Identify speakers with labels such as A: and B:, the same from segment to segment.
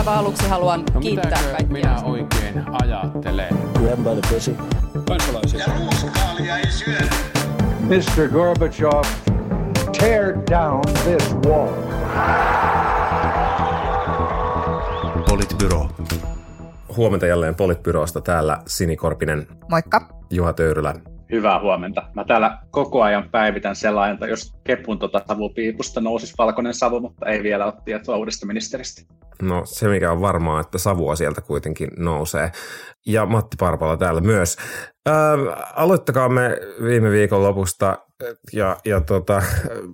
A: aivan aluksi haluan no, kiittää kaikkia.
B: minä oikein ajattelen?
C: Grab by the pussy.
D: Kansalaisia. Ja ei syö.
E: Mr. Gorbachev, tear down this wall.
F: Politbyro. Huomenta jälleen Politbyrosta täällä Sini Korpinen.
G: Moikka.
F: Juha Töyrylä.
H: Hyvää huomenta. Mä täällä koko ajan päivitän sellainen, jos kepun tota savupiipusta nousisi valkoinen savu, mutta ei vielä ole tietoa uudesta ministeristä.
F: No se mikä on varmaa, että savua sieltä kuitenkin nousee. Ja Matti Parpala täällä myös. Äh, aloittakaa me viime viikon lopusta ja, ja tota,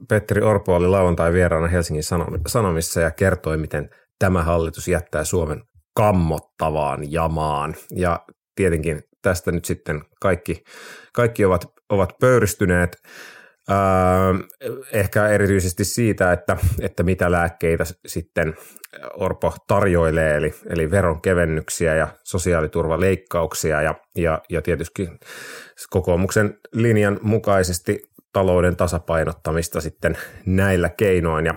F: Petteri Orpo oli lauantai vieraana Helsingin Sanomissa ja kertoi, miten tämä hallitus jättää Suomen kammottavaan jamaan. Ja tietenkin tästä nyt sitten kaikki, kaikki ovat, ovat pöyristyneet. Öö, ehkä erityisesti siitä, että, että mitä lääkkeitä sitten Orpo tarjoilee, eli, eli veronkevennyksiä ja sosiaaliturvaleikkauksia ja, ja, ja tietysti kokoomuksen linjan mukaisesti talouden tasapainottamista sitten näillä keinoin. Ja,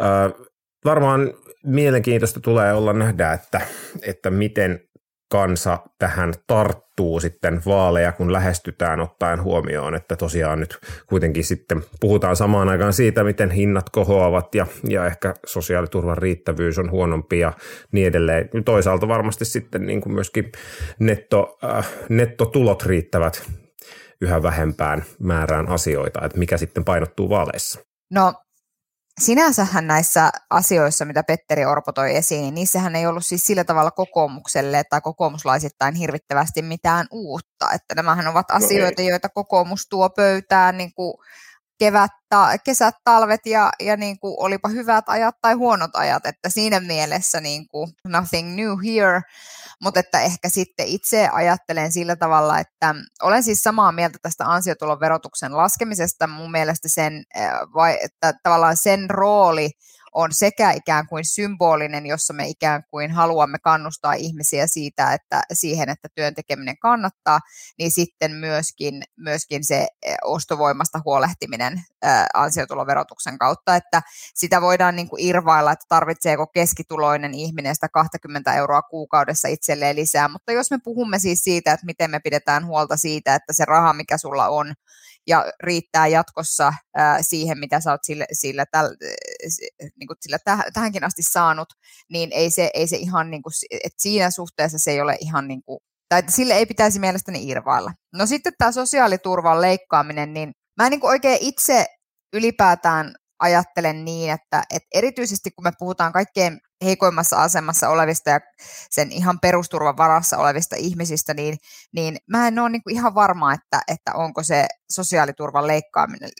F: öö, varmaan mielenkiintoista tulee olla nähdä, että, että miten kansa tähän tarttuu sitten vaaleja, kun lähestytään ottaen huomioon, että tosiaan nyt kuitenkin sitten puhutaan samaan aikaan siitä, miten hinnat kohoavat ja, ja ehkä sosiaaliturvan riittävyys on huonompi ja niin edelleen. Toisaalta varmasti sitten niin kuin myöskin netto, äh, nettotulot riittävät yhä vähempään määrään asioita, että mikä sitten painottuu vaaleissa.
G: No sinänsähän näissä asioissa, mitä Petteri Orpo toi esiin, niin niissähän ei ollut siis sillä tavalla kokoomukselle tai kokoomuslaisittain hirvittävästi mitään uutta. Että nämähän ovat no asioita, no joita kokoomus tuo pöytään niin kuin kevät, ta, kesät, talvet ja, ja niin kuin, olipa hyvät ajat tai huonot ajat, että siinä mielessä niin kuin, nothing new here, mutta että ehkä sitten itse ajattelen sillä tavalla, että olen siis samaa mieltä tästä ansiotulon verotuksen laskemisesta, mun mielestä sen, vai, että tavallaan sen rooli on sekä ikään kuin symbolinen, jossa me ikään kuin haluamme kannustaa ihmisiä siitä, että siihen, että työn tekeminen kannattaa, niin sitten myöskin, myöskin se eh, ostovoimasta huolehtiminen ää, ansiotuloverotuksen kautta, että sitä voidaan niin kuin irvailla, että tarvitseeko keskituloinen ihminen sitä 20 euroa kuukaudessa itselleen lisää, mutta jos me puhumme siis siitä, että miten me pidetään huolta siitä, että se raha, mikä sulla on, ja riittää jatkossa ää, siihen, mitä sä oot sillä, sillä, täl, niin kuin sillä täh, tähänkin asti saanut, niin ei se, ei se ihan, niin kuin, että siinä suhteessa se ei ole ihan niin kuin, tai että sille ei pitäisi mielestäni irvailla. No sitten tämä sosiaaliturvan leikkaaminen, niin mä en niin kuin oikein itse ylipäätään ajattelen niin, että, että erityisesti kun me puhutaan kaikkein heikoimmassa asemassa olevista ja sen ihan perusturvan varassa olevista ihmisistä, niin, niin mä en ole niin kuin ihan varma, että, että onko se sosiaaliturvan leikkaaminen,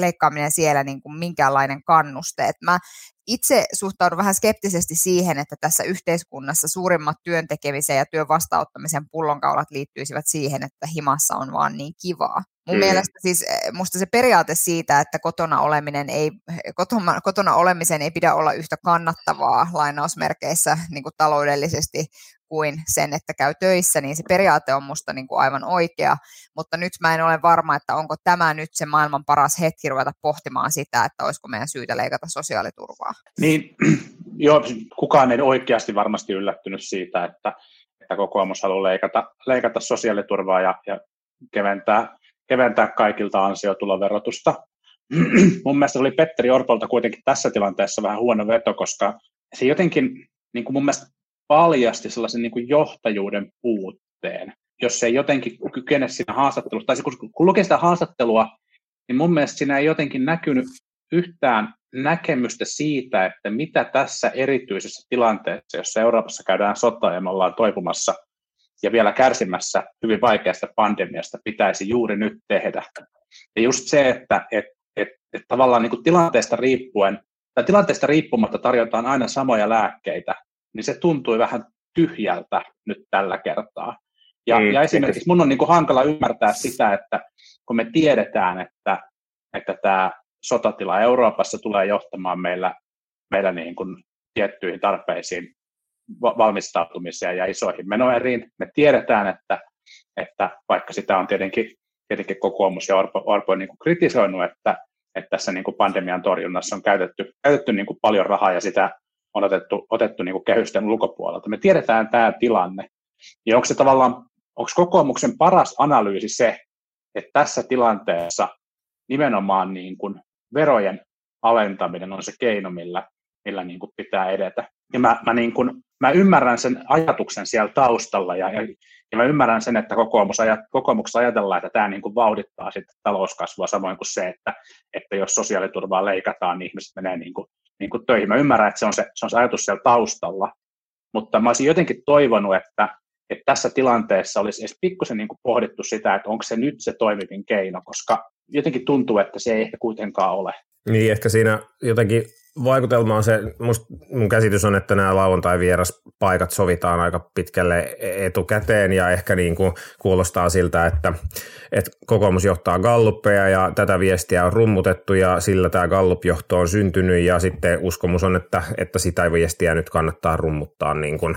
G: leikkaaminen siellä niin kuin minkäänlainen kannuste. Et mä itse suhtaudun vähän skeptisesti siihen, että tässä yhteiskunnassa suurimmat työntekemisen ja työn vastaanottamisen pullonkaulat liittyisivät siihen, että himassa on vaan niin kivaa. Mun mm. mielestä siis, eh, musta se periaate siitä, että kotona, oleminen ei, kotona, kotona olemisen ei pidä olla yhtä kannattavaa lainausmerkeissä niin kuin taloudellisesti kuin sen, että käy töissä, niin se periaate on musta niin kuin aivan oikea, mutta nyt mä en ole varma, että onko tämä nyt se maailman paras hetki ruveta pohtimaan sitä, että olisiko meidän syytä leikata sosiaaliturvaa.
H: Niin, joo, kukaan ei oikeasti varmasti yllättynyt siitä, että, että kokoomus haluaa leikata, leikata sosiaaliturvaa ja, ja keventää keventää kaikilta ansiotuloverotusta. Mun mielestä oli Petteri Orpolta kuitenkin tässä tilanteessa vähän huono veto, koska se jotenkin niin kuin mun mielestä paljasti sellaisen niin kuin johtajuuden puutteen, jos se ei jotenkin kykene siinä haastattelussa, tai kun, kun lukee sitä haastattelua, niin mun mielestä siinä ei jotenkin näkynyt yhtään näkemystä siitä, että mitä tässä erityisessä tilanteessa, jossa Euroopassa käydään sotaa ja me ollaan toipumassa ja vielä kärsimässä hyvin vaikeasta pandemiasta pitäisi juuri nyt tehdä. Ja just se, että et, et, et tavallaan niin kuin tilanteesta riippuen, tai tilanteesta riippumatta tarjotaan aina samoja lääkkeitä, niin se tuntui vähän tyhjältä nyt tällä kertaa. Ja, mm, ja esimerkiksi mun on niin kuin hankala ymmärtää sitä, että kun me tiedetään, että, että tämä sotatila Euroopassa tulee johtamaan meillä, meillä niin kuin tiettyihin tarpeisiin valmistautumiseen ja isoihin menoeriin. Me tiedetään, että, että vaikka sitä on tietenkin, tietenkin kokoomus ja Orpo, Orpo on niin kuin kritisoinut, että, että tässä niin kuin pandemian torjunnassa on käytetty, käytetty niin kuin paljon rahaa ja sitä on otettu, otettu niin kuin kehysten ulkopuolelta. Me tiedetään tämä tilanne. Ja onko se tavallaan, onko kokoomuksen paras analyysi se, että tässä tilanteessa nimenomaan niin kuin verojen alentaminen on se keino, millä, millä niin kuin pitää edetä. Ja mä, mä, niin kuin, mä ymmärrän sen ajatuksen siellä taustalla ja, ja, ja mä ymmärrän sen, että kokoomus ajat, kokoomuksessa ajatellaan, että tämä niin kuin vauhdittaa sit talouskasvua samoin kuin se, että, että jos sosiaaliturvaa leikataan, niin ihmiset menee niin kuin, niin kuin töihin. Mä ymmärrän, että se on se, se on se ajatus siellä taustalla, mutta mä olisin jotenkin toivonut, että, että tässä tilanteessa olisi edes pikkusen niin kuin pohdittu sitä, että onko se nyt se toimivin keino, koska jotenkin tuntuu, että se ei ehkä kuitenkaan ole.
F: Niin, ehkä siinä jotenkin vaikutelma on se, musta mun käsitys on, että nämä lauantai-vieraspaikat sovitaan aika pitkälle etukäteen ja ehkä niin kuin kuulostaa siltä, että, että kokoomus johtaa galluppeja ja tätä viestiä on rummutettu ja sillä tämä gallup-johto on syntynyt ja sitten uskomus on, että, että sitä viestiä nyt kannattaa rummuttaa niin kuin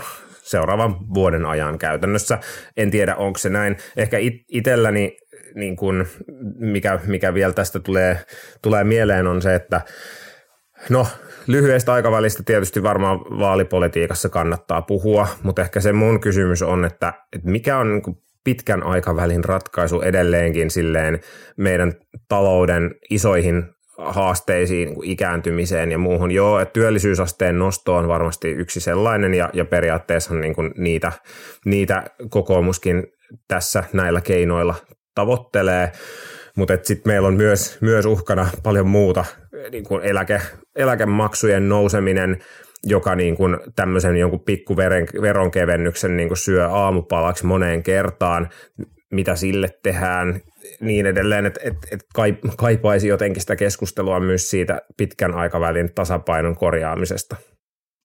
F: seuraavan vuoden ajan käytännössä. En tiedä, onko se näin. Ehkä it, itselläni niin kuin, mikä, mikä vielä tästä tulee, tulee mieleen on se, että no lyhyestä aikavälistä tietysti varmaan vaalipolitiikassa kannattaa puhua, mutta ehkä se mun kysymys on, että, että mikä on niin pitkän aikavälin ratkaisu edelleenkin silleen meidän talouden isoihin haasteisiin, niin ikääntymiseen ja muuhun. Joo, että työllisyysasteen nosto on varmasti yksi sellainen ja, ja periaatteessa niin kuin niitä, niitä kokoomuskin tässä näillä keinoilla tavoittelee, mutta sitten meillä on myös, myös uhkana paljon muuta, niin kuin eläke, eläkemaksujen nouseminen, joka niin kuin tämmöisen jonkun pikku veronkevennyksen niin kuin syö aamupalaksi moneen kertaan, mitä sille tehdään, niin edelleen, että et, et kaipaisi jotenkin sitä keskustelua myös siitä pitkän aikavälin tasapainon korjaamisesta.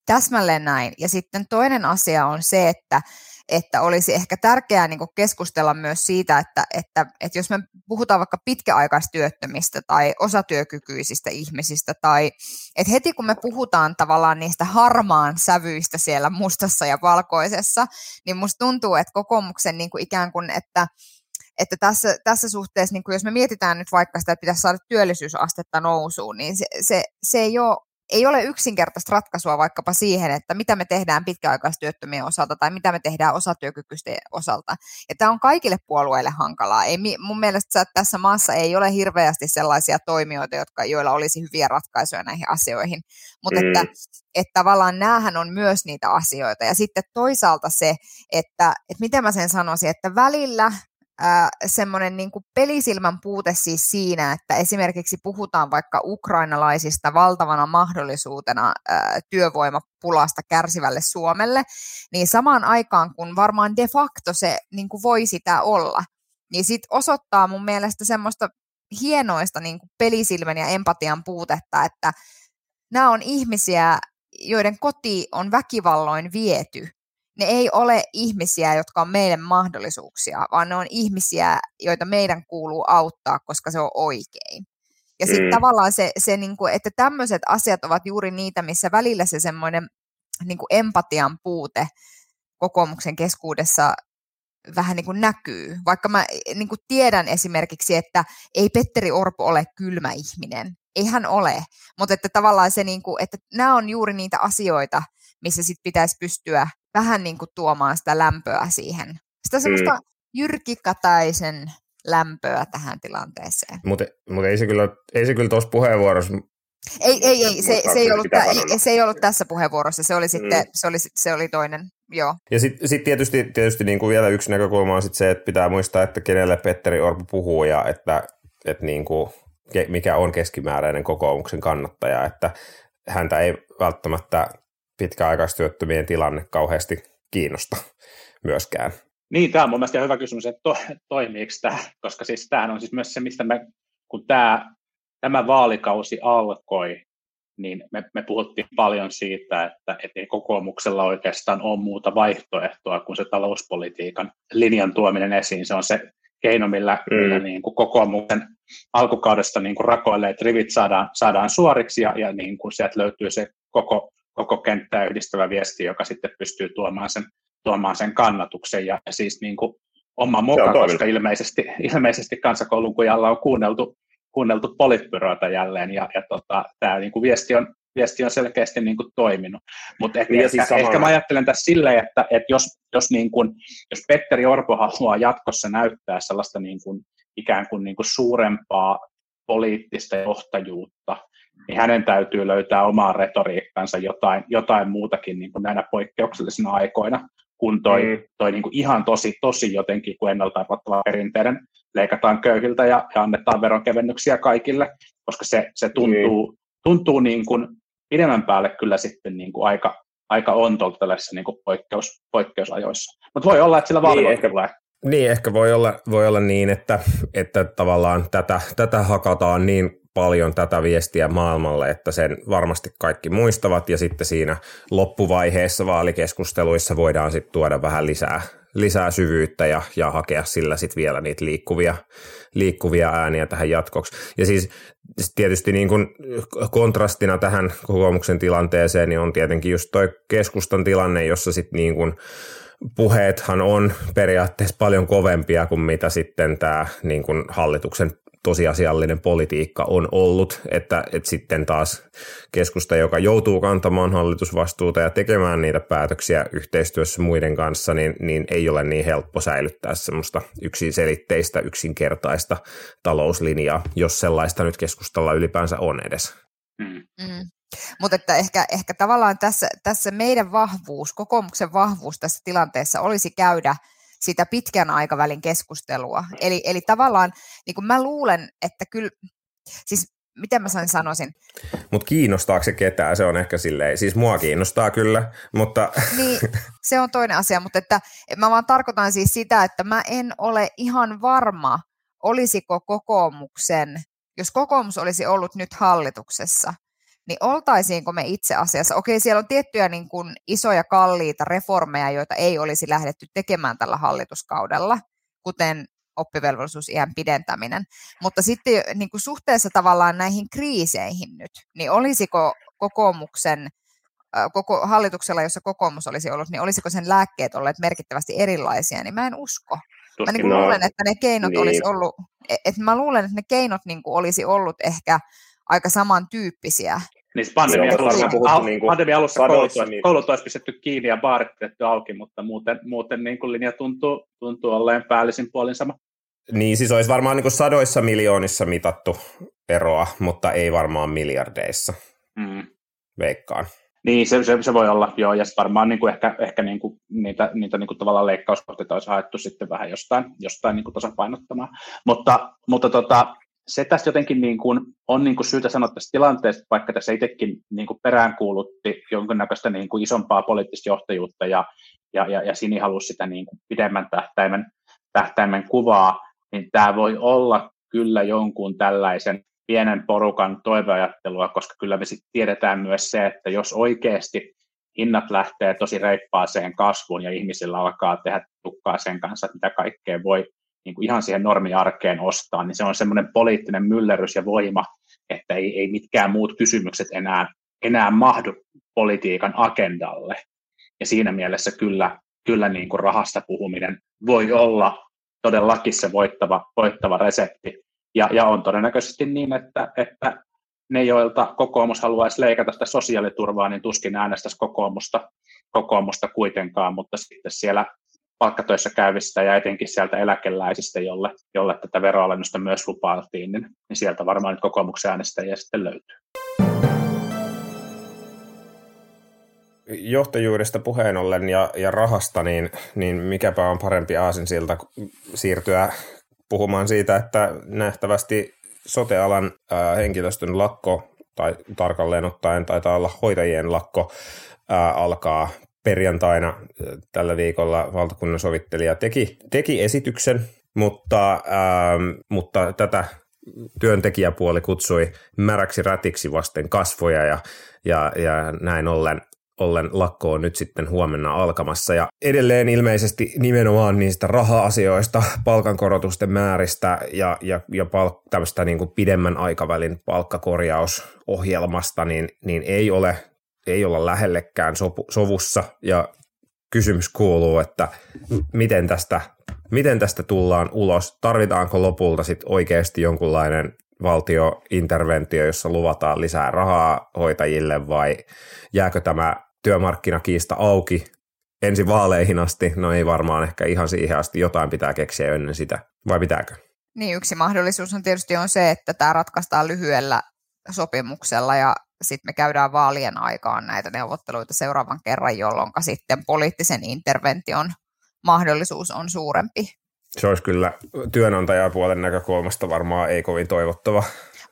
G: Täsmälleen näin. Ja sitten toinen asia on se, että että olisi ehkä tärkeää niin keskustella myös siitä, että, että, että jos me puhutaan vaikka pitkäaikaistyöttömistä tai osatyökykyisistä ihmisistä, tai että heti kun me puhutaan tavallaan niistä harmaan sävyistä siellä mustassa ja valkoisessa, niin musta tuntuu, että kokoomuksen niin kuin ikään kuin, että että tässä, tässä suhteessa, niin jos me mietitään nyt vaikka sitä, että pitäisi saada työllisyysastetta nousuun, niin se, se, se ei ole ei ole yksinkertaista ratkaisua vaikkapa siihen, että mitä me tehdään pitkäaikaistyöttömien osalta tai mitä me tehdään osatyökykyisten osalta. Ja tämä on kaikille puolueille hankalaa. Ei, mun mielestä tässä maassa ei ole hirveästi sellaisia toimijoita, jotka, joilla olisi hyviä ratkaisuja näihin asioihin. Mutta mm. että, että tavallaan näähän on myös niitä asioita. Ja sitten toisaalta se, että, että miten mä sen sanoisin, että välillä semmoinen niin pelisilmän puute siis siinä, että esimerkiksi puhutaan vaikka ukrainalaisista valtavana mahdollisuutena ää, työvoimapulasta kärsivälle Suomelle, niin samaan aikaan kun varmaan de facto se niin kuin voi sitä olla, niin sit osoittaa mun mielestä semmoista hienoista niin kuin pelisilmän ja empatian puutetta, että nämä on ihmisiä, joiden koti on väkivalloin viety ne ei ole ihmisiä, jotka on meidän mahdollisuuksia, vaan ne on ihmisiä, joita meidän kuuluu auttaa, koska se on oikein. Ja sitten mm. tavallaan se, se niin kuin, että tämmöiset asiat ovat juuri niitä, missä välillä se semmoinen niin kuin empatian puute kokoomuksen keskuudessa vähän niin kuin näkyy. Vaikka mä niin kuin tiedän esimerkiksi, että ei Petteri Orpo ole kylmä ihminen. Ei hän ole. Mutta että tavallaan se, niin kuin, että nämä on juuri niitä asioita, missä sit pitäisi pystyä vähän niin kuin tuomaan sitä lämpöä siihen. Sitä semmoista mm. Jyrki Kataisen lämpöä tähän tilanteeseen.
F: Mutta mut ei se kyllä, ei se kyllä tuossa puheenvuorossa
G: ei, ei, ei, se, se, ei ollut, tä, ei, se ei ollut tässä puheenvuorossa, se oli, sitten, mm. se oli, se oli toinen, joo.
F: Ja sitten sit tietysti, tietysti niin kuin vielä yksi näkökulma on sit se, että pitää muistaa, että kenelle Petteri Orpo puhuu ja että, että niin kuin, mikä on keskimääräinen kokoomuksen kannattaja, että häntä ei välttämättä pitkäaikaistyöttömien tilanne kauheasti kiinnosta myöskään.
H: Niin, tämä on mun mielestä hyvä kysymys, että to, toimiiko tämä, koska siis tämähän on siis myös se, mistä me, kun tämä, tämä vaalikausi alkoi, niin me, me puhuttiin paljon siitä, että, että ei kokoomuksella oikeastaan ole muuta vaihtoehtoa kuin se talouspolitiikan linjan tuominen esiin. Se on se keino, millä, mm. millä niin kuin kokoomuksen alkukaudesta niin kuin rakoilleet rivit saadaan, saadaan suoriksi ja, ja niin kuin sieltä löytyy se koko koko kenttää yhdistävä viesti, joka sitten pystyy tuomaan sen, tuomaan sen kannatuksen. Ja siis niin kuin oma mukaan, koska ilmeisesti, ilmeisesti kansakoulun kujalla on kuunneltu, kuunneltu politbyroita jälleen. Ja, ja tota, tämä niin kuin viesti, on, viesti on selkeästi niin kuin toiminut. Mutta ehkä, niin siis ehkä, ehkä mä ajattelen tässä silleen, että, että jos, jos, niin kuin, jos Petteri Orpo haluaa jatkossa näyttää sellaista niin kuin, ikään kuin, niin kuin suurempaa poliittista johtajuutta, niin hänen täytyy löytää omaa retoriikkansa jotain, jotain muutakin niin kuin näinä poikkeuksellisina aikoina, kun toi, mm. toi niin kuin ihan tosi, tosi jotenkin kuin ennalta perinteinen leikataan köyhiltä ja, ja annetaan veronkevennyksiä kaikille, koska se, se tuntuu, mm. tuntuu niin kuin pidemmän päälle kyllä sitten niin kuin aika, aika ontolta tällaisissa niin kuin poikkeus, poikkeusajoissa. Mutta voi olla, että sillä niin, ehkä, tulee.
F: Niin, ehkä voi olla, voi olla niin, että, että tavallaan tätä, tätä hakataan niin paljon tätä viestiä maailmalle, että sen varmasti kaikki muistavat ja sitten siinä loppuvaiheessa vaalikeskusteluissa voidaan sitten tuoda vähän lisää, lisää syvyyttä ja, ja hakea sillä sitten vielä niitä liikkuvia, liikkuvia ääniä tähän jatkoksi. Ja siis tietysti niin kuin kontrastina tähän kokoomuksen tilanteeseen niin on tietenkin just toi keskustan tilanne, jossa sitten niin kuin puheethan on periaatteessa paljon kovempia kuin mitä sitten tämä niin kuin hallituksen tosiasiallinen politiikka on ollut, että, että sitten taas keskusta, joka joutuu kantamaan hallitusvastuuta ja tekemään niitä päätöksiä yhteistyössä muiden kanssa, niin, niin ei ole niin helppo säilyttää semmoista yksiselitteistä, yksinkertaista talouslinjaa, jos sellaista nyt keskustalla ylipäänsä on edes. Mm.
G: Mm. Mutta että ehkä, ehkä tavallaan tässä, tässä meidän vahvuus, kokoomuksen vahvuus tässä tilanteessa olisi käydä – sitä pitkän aikavälin keskustelua. Eli, eli tavallaan niin kuin mä luulen, että kyllä, siis miten mä sen sanoisin?
F: Mutta kiinnostaako se ketään? Se on ehkä silleen, siis mua kiinnostaa kyllä, mutta...
G: Niin, se on toinen asia, mutta että mä vaan tarkoitan siis sitä, että mä en ole ihan varma, olisiko kokoomuksen, jos kokoomus olisi ollut nyt hallituksessa, niin oltaisiinko me itse asiassa, okei siellä on tiettyjä niin kuin isoja kalliita reformeja, joita ei olisi lähdetty tekemään tällä hallituskaudella, kuten oppivelvollisuusiän pidentäminen, mutta sitten niin kuin suhteessa tavallaan näihin kriiseihin nyt, niin olisiko kokoomuksen koko hallituksella, jossa kokoomus olisi ollut, niin olisiko sen lääkkeet olleet merkittävästi erilaisia, niin mä en usko. Tuskin mä niin kuin no, luulen, että ne keinot niin. olisi ollut, e, että mä luulen, että ne keinot niin kuin olisi ollut ehkä aika samantyyppisiä.
H: Niin pandemia alussa, al- niin kuin pandemia alussa koulut, niin... koulut olisi pistetty kiinni ja baarit pidetty auki, mutta muuten, muuten niin kuin linja tuntuu, tuntuu olleen päällisin puolin sama.
F: Niin, siis olisi varmaan niin kuin sadoissa miljoonissa mitattu eroa, mutta ei varmaan miljardeissa, mm. veikkaan.
H: Niin, se, se, se voi olla, joo, ja varmaan niin kuin ehkä, ehkä niin kuin niitä, niitä niin kuin tavallaan leikkauskohteita olisi haettu sitten vähän jostain, jostain niin kuin tasapainottamaan. Mutta, mutta tota, se tässä jotenkin niin kuin, on niin kuin syytä sanoa tästä tilanteesta, vaikka tässä itsekin niin kuin peräänkuulutti jonkinnäköistä niin kuin isompaa poliittista johtajuutta ja, ja, ja, ja Sini halusi sitä niin kuin pidemmän tähtäimen, tähtäimen kuvaa, niin tämä voi olla kyllä jonkun tällaisen pienen porukan toiveajattelua, koska kyllä me sitten tiedetään myös se, että jos oikeasti hinnat lähtee tosi reippaaseen kasvuun ja ihmisillä alkaa tehdä tukkaa sen kanssa, että mitä kaikkea voi niin kuin ihan siihen normiarkeen ostaa, niin se on semmoinen poliittinen myllerys ja voima, että ei, ei mitkään muut kysymykset enää, enää mahdu politiikan agendalle. Ja siinä mielessä kyllä, kyllä niin kuin rahasta puhuminen voi olla todellakin se voittava, voittava resepti. Ja, ja on todennäköisesti niin, että, että ne, joilta kokoomus haluaisi leikata sitä sosiaaliturvaa, niin tuskin äänestäisi kokoomusta, kokoomusta kuitenkaan, mutta sitten siellä palkkatöissä käyvistä ja etenkin sieltä eläkeläisistä, jolle, jolle tätä veroalennusta myös lupailtiin, niin, niin sieltä varmaan nyt kokoomuksen äänestäjiä sitten löytyy.
F: Johtajuudesta puheen ollen ja, ja rahasta, niin, niin mikäpä on parempi aasinsilta siirtyä puhumaan siitä, että nähtävästi sotealan ää, henkilöstön lakko, tai tarkalleen ottaen taitaa olla hoitajien lakko, ää, alkaa perjantaina tällä viikolla valtakunnan sovittelija teki, teki esityksen, mutta, ähm, mutta tätä työntekijäpuoli kutsui märäksi rätiksi vasten kasvoja ja, ja, ja näin ollen ollen lakko on nyt sitten huomenna alkamassa. Ja edelleen ilmeisesti nimenomaan niistä raha-asioista, palkankorotusten määristä ja, ja, ja palk, tämmöistä niin kuin pidemmän aikavälin palkkakorjausohjelmasta, niin, niin ei ole ei olla lähellekään sopu, sovussa ja kysymys kuuluu, että miten tästä, miten tästä tullaan ulos, tarvitaanko lopulta sit oikeasti jonkunlainen valtiointerventio, jossa luvataan lisää rahaa hoitajille vai jääkö tämä työmarkkinakiista auki ensi vaaleihin asti? No ei varmaan ehkä ihan siihen asti, jotain pitää keksiä ennen sitä, vai pitääkö?
G: Niin yksi mahdollisuus on tietysti on se, että tämä ratkaistaan lyhyellä sopimuksella ja sitten me käydään vaalien aikaan näitä neuvotteluita seuraavan kerran, jolloin sitten poliittisen intervention mahdollisuus on suurempi.
F: Se olisi kyllä työnantajapuolen näkökulmasta varmaan ei kovin toivottava.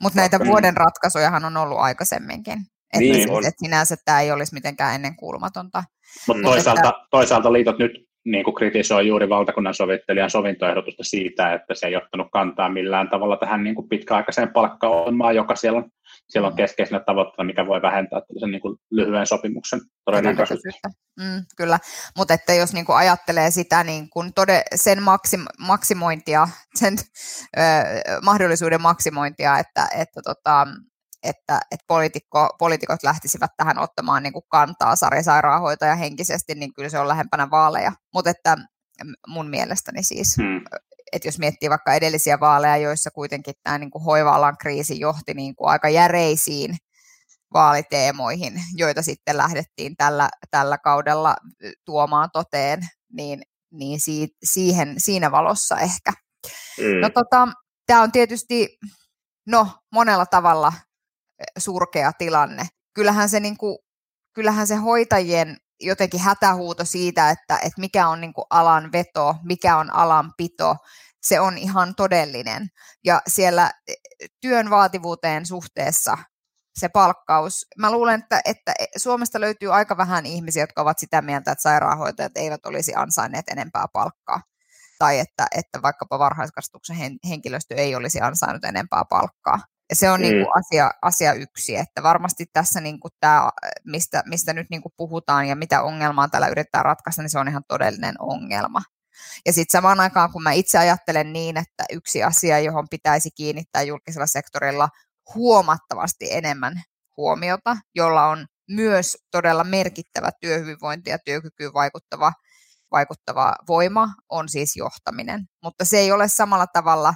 G: Mutta näitä vuoden ratkaisujahan on ollut aikaisemminkin. Että niin, siis, et sinänsä tämä ei olisi mitenkään ennenkuulumatonta.
H: Mutta toisaalta, että... toisaalta liitot nyt niin kuin kritisoi juuri valtakunnan sovittelijan sovintoehdotusta siitä, että se ei ottanut kantaa millään tavalla tähän niin kuin pitkäaikaiseen palkkaohjelmaan, joka siellä on, siellä on keskeisenä tavoitteena, mikä voi vähentää tällaisen niin kuin lyhyen sopimuksen todennäköisyyttä.
G: Mm, kyllä, mutta että jos niin kuin ajattelee sitä niin kuin tode, sen maksim, maksimointia, sen ö, mahdollisuuden maksimointia, että, että tota, että, että poliitikko, poliitikot lähtisivät tähän ottamaan niin kuin kantaa sarjasairaanhoitaja henkisesti, niin kyllä se on lähempänä vaaleja. Mutta että mun mielestäni siis, hmm. Että jos miettii vaikka edellisiä vaaleja, joissa kuitenkin tämä niin kuin hoiva-alan kriisi johti niin kuin aika järeisiin vaaliteemoihin, joita sitten lähdettiin tällä, tällä kaudella tuomaan toteen, niin, niin si, siihen, siinä valossa ehkä. Hmm. No tota, tämä on tietysti no, monella tavalla surkea tilanne. Kyllähän se, niin kuin, kyllähän se hoitajien jotenkin hätähuuto siitä, että, että mikä on niin kuin alan veto, mikä on alan pito, se on ihan todellinen. Ja siellä e, työn vaativuuteen suhteessa se palkkaus. Mä luulen, että, että Suomesta löytyy aika vähän ihmisiä, jotka ovat sitä mieltä, että sairaanhoitajat eivät olisi ansainneet enempää palkkaa. Tai että, että vaikkapa varhaiskasvatuksen henkilöstö ei olisi ansainnut enempää palkkaa. Ja se on mm. niin kuin asia, asia yksi, että varmasti tässä niin kuin tämä, mistä, mistä nyt niin kuin puhutaan ja mitä ongelmaa täällä yritetään ratkaista, niin se on ihan todellinen ongelma. Ja sitten samaan aikaan, kun mä itse ajattelen niin, että yksi asia, johon pitäisi kiinnittää julkisella sektorilla huomattavasti enemmän huomiota, jolla on myös todella merkittävä työhyvinvointi ja työkykyyn vaikuttava, vaikuttava voima, on siis johtaminen. Mutta se ei ole samalla tavalla,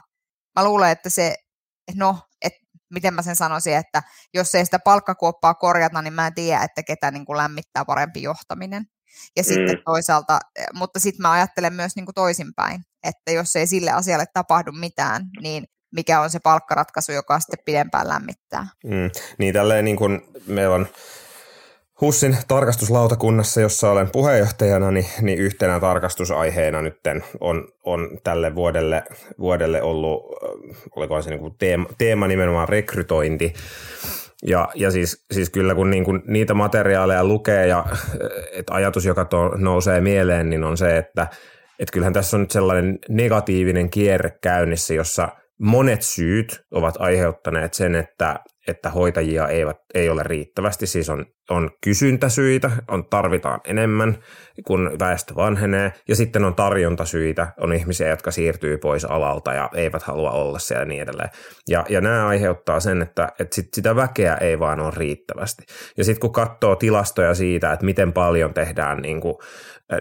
G: mä luulen, että se, no miten mä sen sanoisin, että jos ei sitä palkkakuoppaa korjata, niin mä en tiedä, että ketä niin kuin lämmittää parempi johtaminen. Ja mm. sitten toisaalta, mutta sitten mä ajattelen myös niin kuin toisinpäin, että jos ei sille asialle tapahdu mitään, niin mikä on se palkkaratkaisu, joka sitten pidempään lämmittää.
F: Mm. Niin tälleen niin kuin meillä on HUSin tarkastuslautakunnassa, jossa olen puheenjohtajana, niin, niin yhtenä tarkastusaiheena nyt on, on tälle vuodelle, vuodelle ollut, oliko se niin kuin teema, teema nimenomaan rekrytointi. Ja, ja siis, siis kyllä kun niin kuin niitä materiaaleja lukee ja että ajatus, joka to, nousee mieleen, niin on se, että että kyllähän tässä on nyt sellainen negatiivinen kierre käynnissä, jossa monet syyt ovat aiheuttaneet sen, että, että hoitajia eivät, ei ole riittävästi. Siis on, on kysyntäsyitä, on tarvitaan enemmän, kun väestö vanhenee. Ja sitten on tarjontasyitä, on ihmisiä, jotka siirtyy pois alalta ja eivät halua olla siellä ja niin edelleen. Ja, ja nämä aiheuttaa sen, että, että sit sitä väkeä ei vaan ole riittävästi. Ja sitten kun katsoo tilastoja siitä, että miten paljon tehdään niin kuin,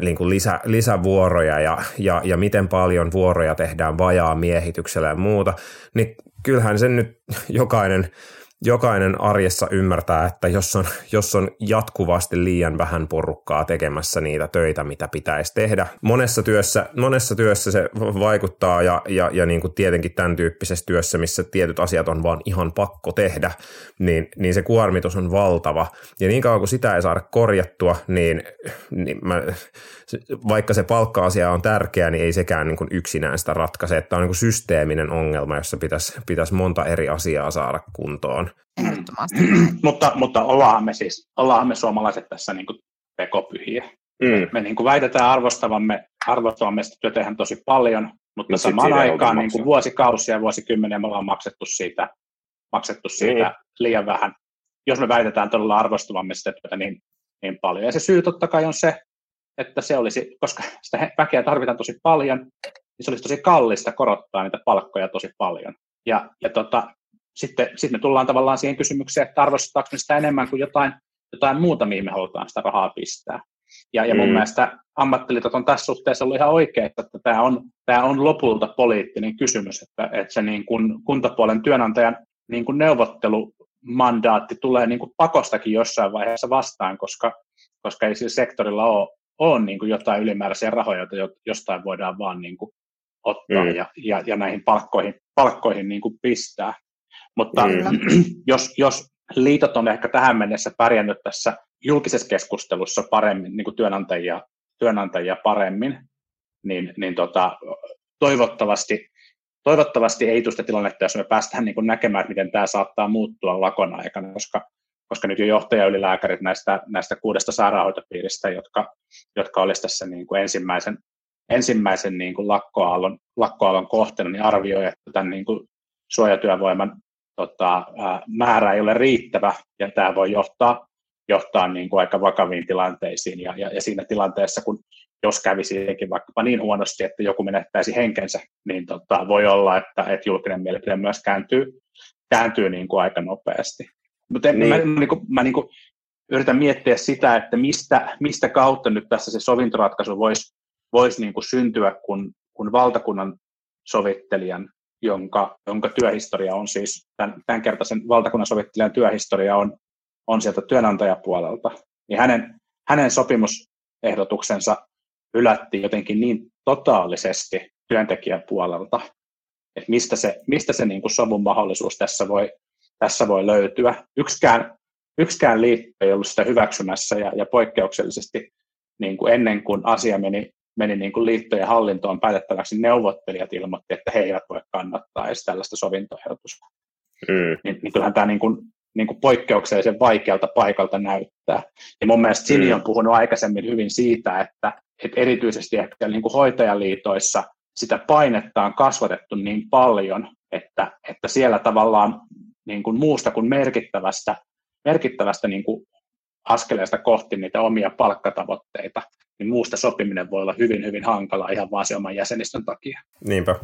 F: niin kuin lisä, lisävuoroja ja, ja, ja miten paljon vuoroja tehdään vajaa miehityksellä ja muuta, niin kyllähän sen nyt jokainen jokainen arjessa ymmärtää, että jos on, jos on jatkuvasti liian vähän porukkaa tekemässä niitä töitä, mitä pitäisi tehdä. Monessa työssä, monessa työssä se vaikuttaa ja, ja, ja niin kuin tietenkin tämän tyyppisessä työssä, missä tietyt asiat on vaan ihan pakko tehdä, niin, niin se kuormitus on valtava. Ja niin kauan kuin sitä ei saada korjattua, niin, niin mä, vaikka se palkka-asia on tärkeä, niin ei sekään niin kuin yksinään sitä ratkaise. Että on niin kuin systeeminen ongelma, jossa pitäisi, pitäisi monta eri asiaa saada kuntoon.
G: Ehdottomasti.
H: mutta, mutta ollaan me siis, ollaan me suomalaiset tässä niin kuin tekopyhiä. Mm. Me niin kuin väitetään arvostavamme, arvostavamme sitä työtä ihan tosi paljon, mutta no samaan aikaan niin kuin vuosikausia ja vuosikymmeniä me ollaan maksettu siitä, maksettu siitä mm. liian vähän. Jos me väitetään todella arvostavamme sitä työtä niin, niin paljon. Ja se syy totta kai on se, että se olisi, koska sitä väkeä tarvitaan tosi paljon, niin se olisi tosi kallista korottaa niitä palkkoja tosi paljon. Ja, ja tota, sitten, sitten me tullaan tavallaan siihen kysymykseen, että arvostetaanko me sitä enemmän kuin jotain, jotain muuta, mihin me halutaan sitä rahaa pistää. Ja, ja mun mm. mielestä ammattiliitot on tässä suhteessa ollut ihan oikein, että tämä on, tämä on lopulta poliittinen kysymys, että, että se niin kuin kuntapuolen työnantajan niin kuin neuvottelumandaatti tulee niin kuin pakostakin jossain vaiheessa vastaan, koska, koska ei sillä sektorilla ole, ole niin kuin jotain ylimääräisiä rahoja, joita jostain voidaan vaan niin kuin ottaa mm. ja, ja, ja näihin palkkoihin, palkkoihin niin kuin pistää. Mutta mm. jos, jos liitot on ehkä tähän mennessä pärjännyt tässä julkisessa keskustelussa paremmin, niin kuin työnantajia, työnantajia paremmin, niin, niin tota, toivottavasti, toivottavasti ei tule sitä tilannetta, jos me päästään niin kuin näkemään, että miten tämä saattaa muuttua lakon aikana, koska, koska nyt jo johtajaylilääkärit näistä, näistä kuudesta sairaanhoitopiiristä, jotka, jotka olisivat tässä niin kuin ensimmäisen, ensimmäisen niin kuin lakkoaallon, lakkoaallon kohteena, niin arvioi, että tämän niin kuin suojatyövoiman tota, määrä ei ole riittävä, ja tämä voi johtaa, johtaa niin kuin aika vakaviin tilanteisiin, ja, ja, ja siinä tilanteessa, kun jos kävisi vaikkapa niin huonosti, että joku menettäisi henkensä, niin tota, voi olla, että, että julkinen mielipide myös kääntyy, kääntyy niin kuin aika nopeasti. Mutta niin. mä, mä, niin kuin, mä niin kuin yritän miettiä sitä, että mistä, mistä kautta nyt tässä se sovintoratkaisu voisi vois niin kuin syntyä, kun, kun valtakunnan sovittelijan jonka, jonka työhistoria on siis, tämän, tämänkertaisen valtakunnan sovittelijan työhistoria on, on sieltä työnantajapuolelta, niin hänen, hänen sopimusehdotuksensa ylättiin jotenkin niin totaalisesti työntekijäpuolelta, että mistä se, mistä se niin kuin sovun mahdollisuus tässä voi, tässä voi löytyä. Yksikään, yksikään liitto ei ollut sitä hyväksymässä ja, ja poikkeuksellisesti niin kuin ennen kuin asia meni meni niin kuin liittojen hallintoon päätettäväksi, neuvottelijat ilmoitti, että he eivät voi kannattaa edes tällaista sovintoehdotusta. Mm. Niin, niin kyllähän tämä niin kuin, niin kuin poikkeuksellisen vaikealta paikalta näyttää. Ja mun mielestä Sini mm. on puhunut aikaisemmin hyvin siitä, että, että erityisesti ehkä niin kuin hoitajaliitoissa sitä painetta on kasvatettu niin paljon, että, että siellä tavallaan niin kuin muusta kuin merkittävästä, merkittävästä niin kuin askeleesta kohti niitä omia palkkatavoitteita, niin muusta sopiminen voi olla hyvin, hyvin hankala ihan vaan se oman jäsenistön takia.
F: Niinpä.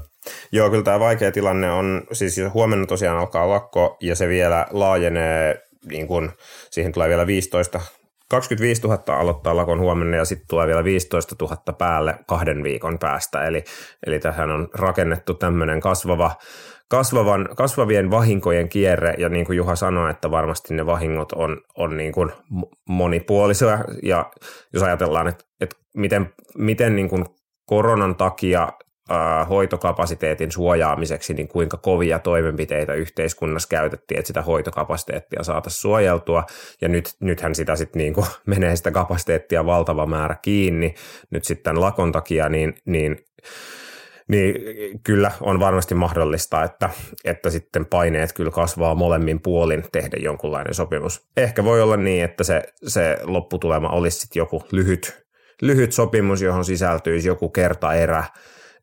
F: Joo, kyllä tämä vaikea tilanne on, siis huomenna tosiaan alkaa lakko ja se vielä laajenee, niin kun, siihen tulee vielä 15 25 000 aloittaa lakon huomenna ja sitten tulee vielä 15 000 päälle kahden viikon päästä. Eli, eli tähän on rakennettu tämmöinen kasvava kasvavan, kasvavien vahinkojen kierre, ja niin kuin Juha sanoi, että varmasti ne vahingot on, on niin kuin monipuolisia, ja jos ajatellaan, että, että miten, miten niin kuin koronan takia hoitokapasiteetin suojaamiseksi, niin kuinka kovia toimenpiteitä yhteiskunnassa käytettiin, että sitä hoitokapasiteettia saataisiin suojeltua, ja nyt, nythän sitä sitten niin kuin menee sitä kapasiteettia valtava määrä kiinni, nyt sitten lakon takia, niin, niin niin kyllä on varmasti mahdollista, että, että sitten paineet kyllä kasvaa molemmin puolin tehdä jonkunlainen sopimus. Ehkä voi olla niin, että se, se lopputulema olisi sitten joku lyhyt, lyhyt sopimus, johon sisältyisi joku kertaerä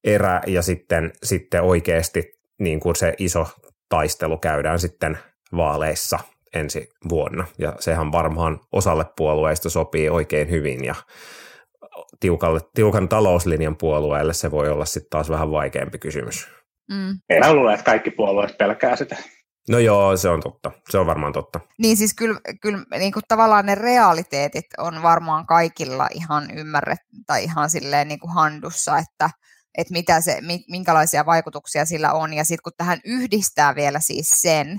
F: erä, ja sitten, sitten oikeasti niin kuin se iso taistelu käydään sitten vaaleissa ensi vuonna. Ja sehän varmaan osalle puolueista sopii oikein hyvin ja tiukalle, tiukan talouslinjan puolueelle se voi olla sitten taas vähän vaikeampi kysymys.
H: Mm. Ei mä luule, että kaikki puolueet pelkää sitä.
F: No joo, se on totta. Se on varmaan totta.
G: Niin siis kyllä, kyllä niin kuin tavallaan ne realiteetit on varmaan kaikilla ihan ymmärret tai ihan silleen niin kuin handussa, että, että mitä se, minkälaisia vaikutuksia sillä on. Ja sitten kun tähän yhdistää vielä siis sen,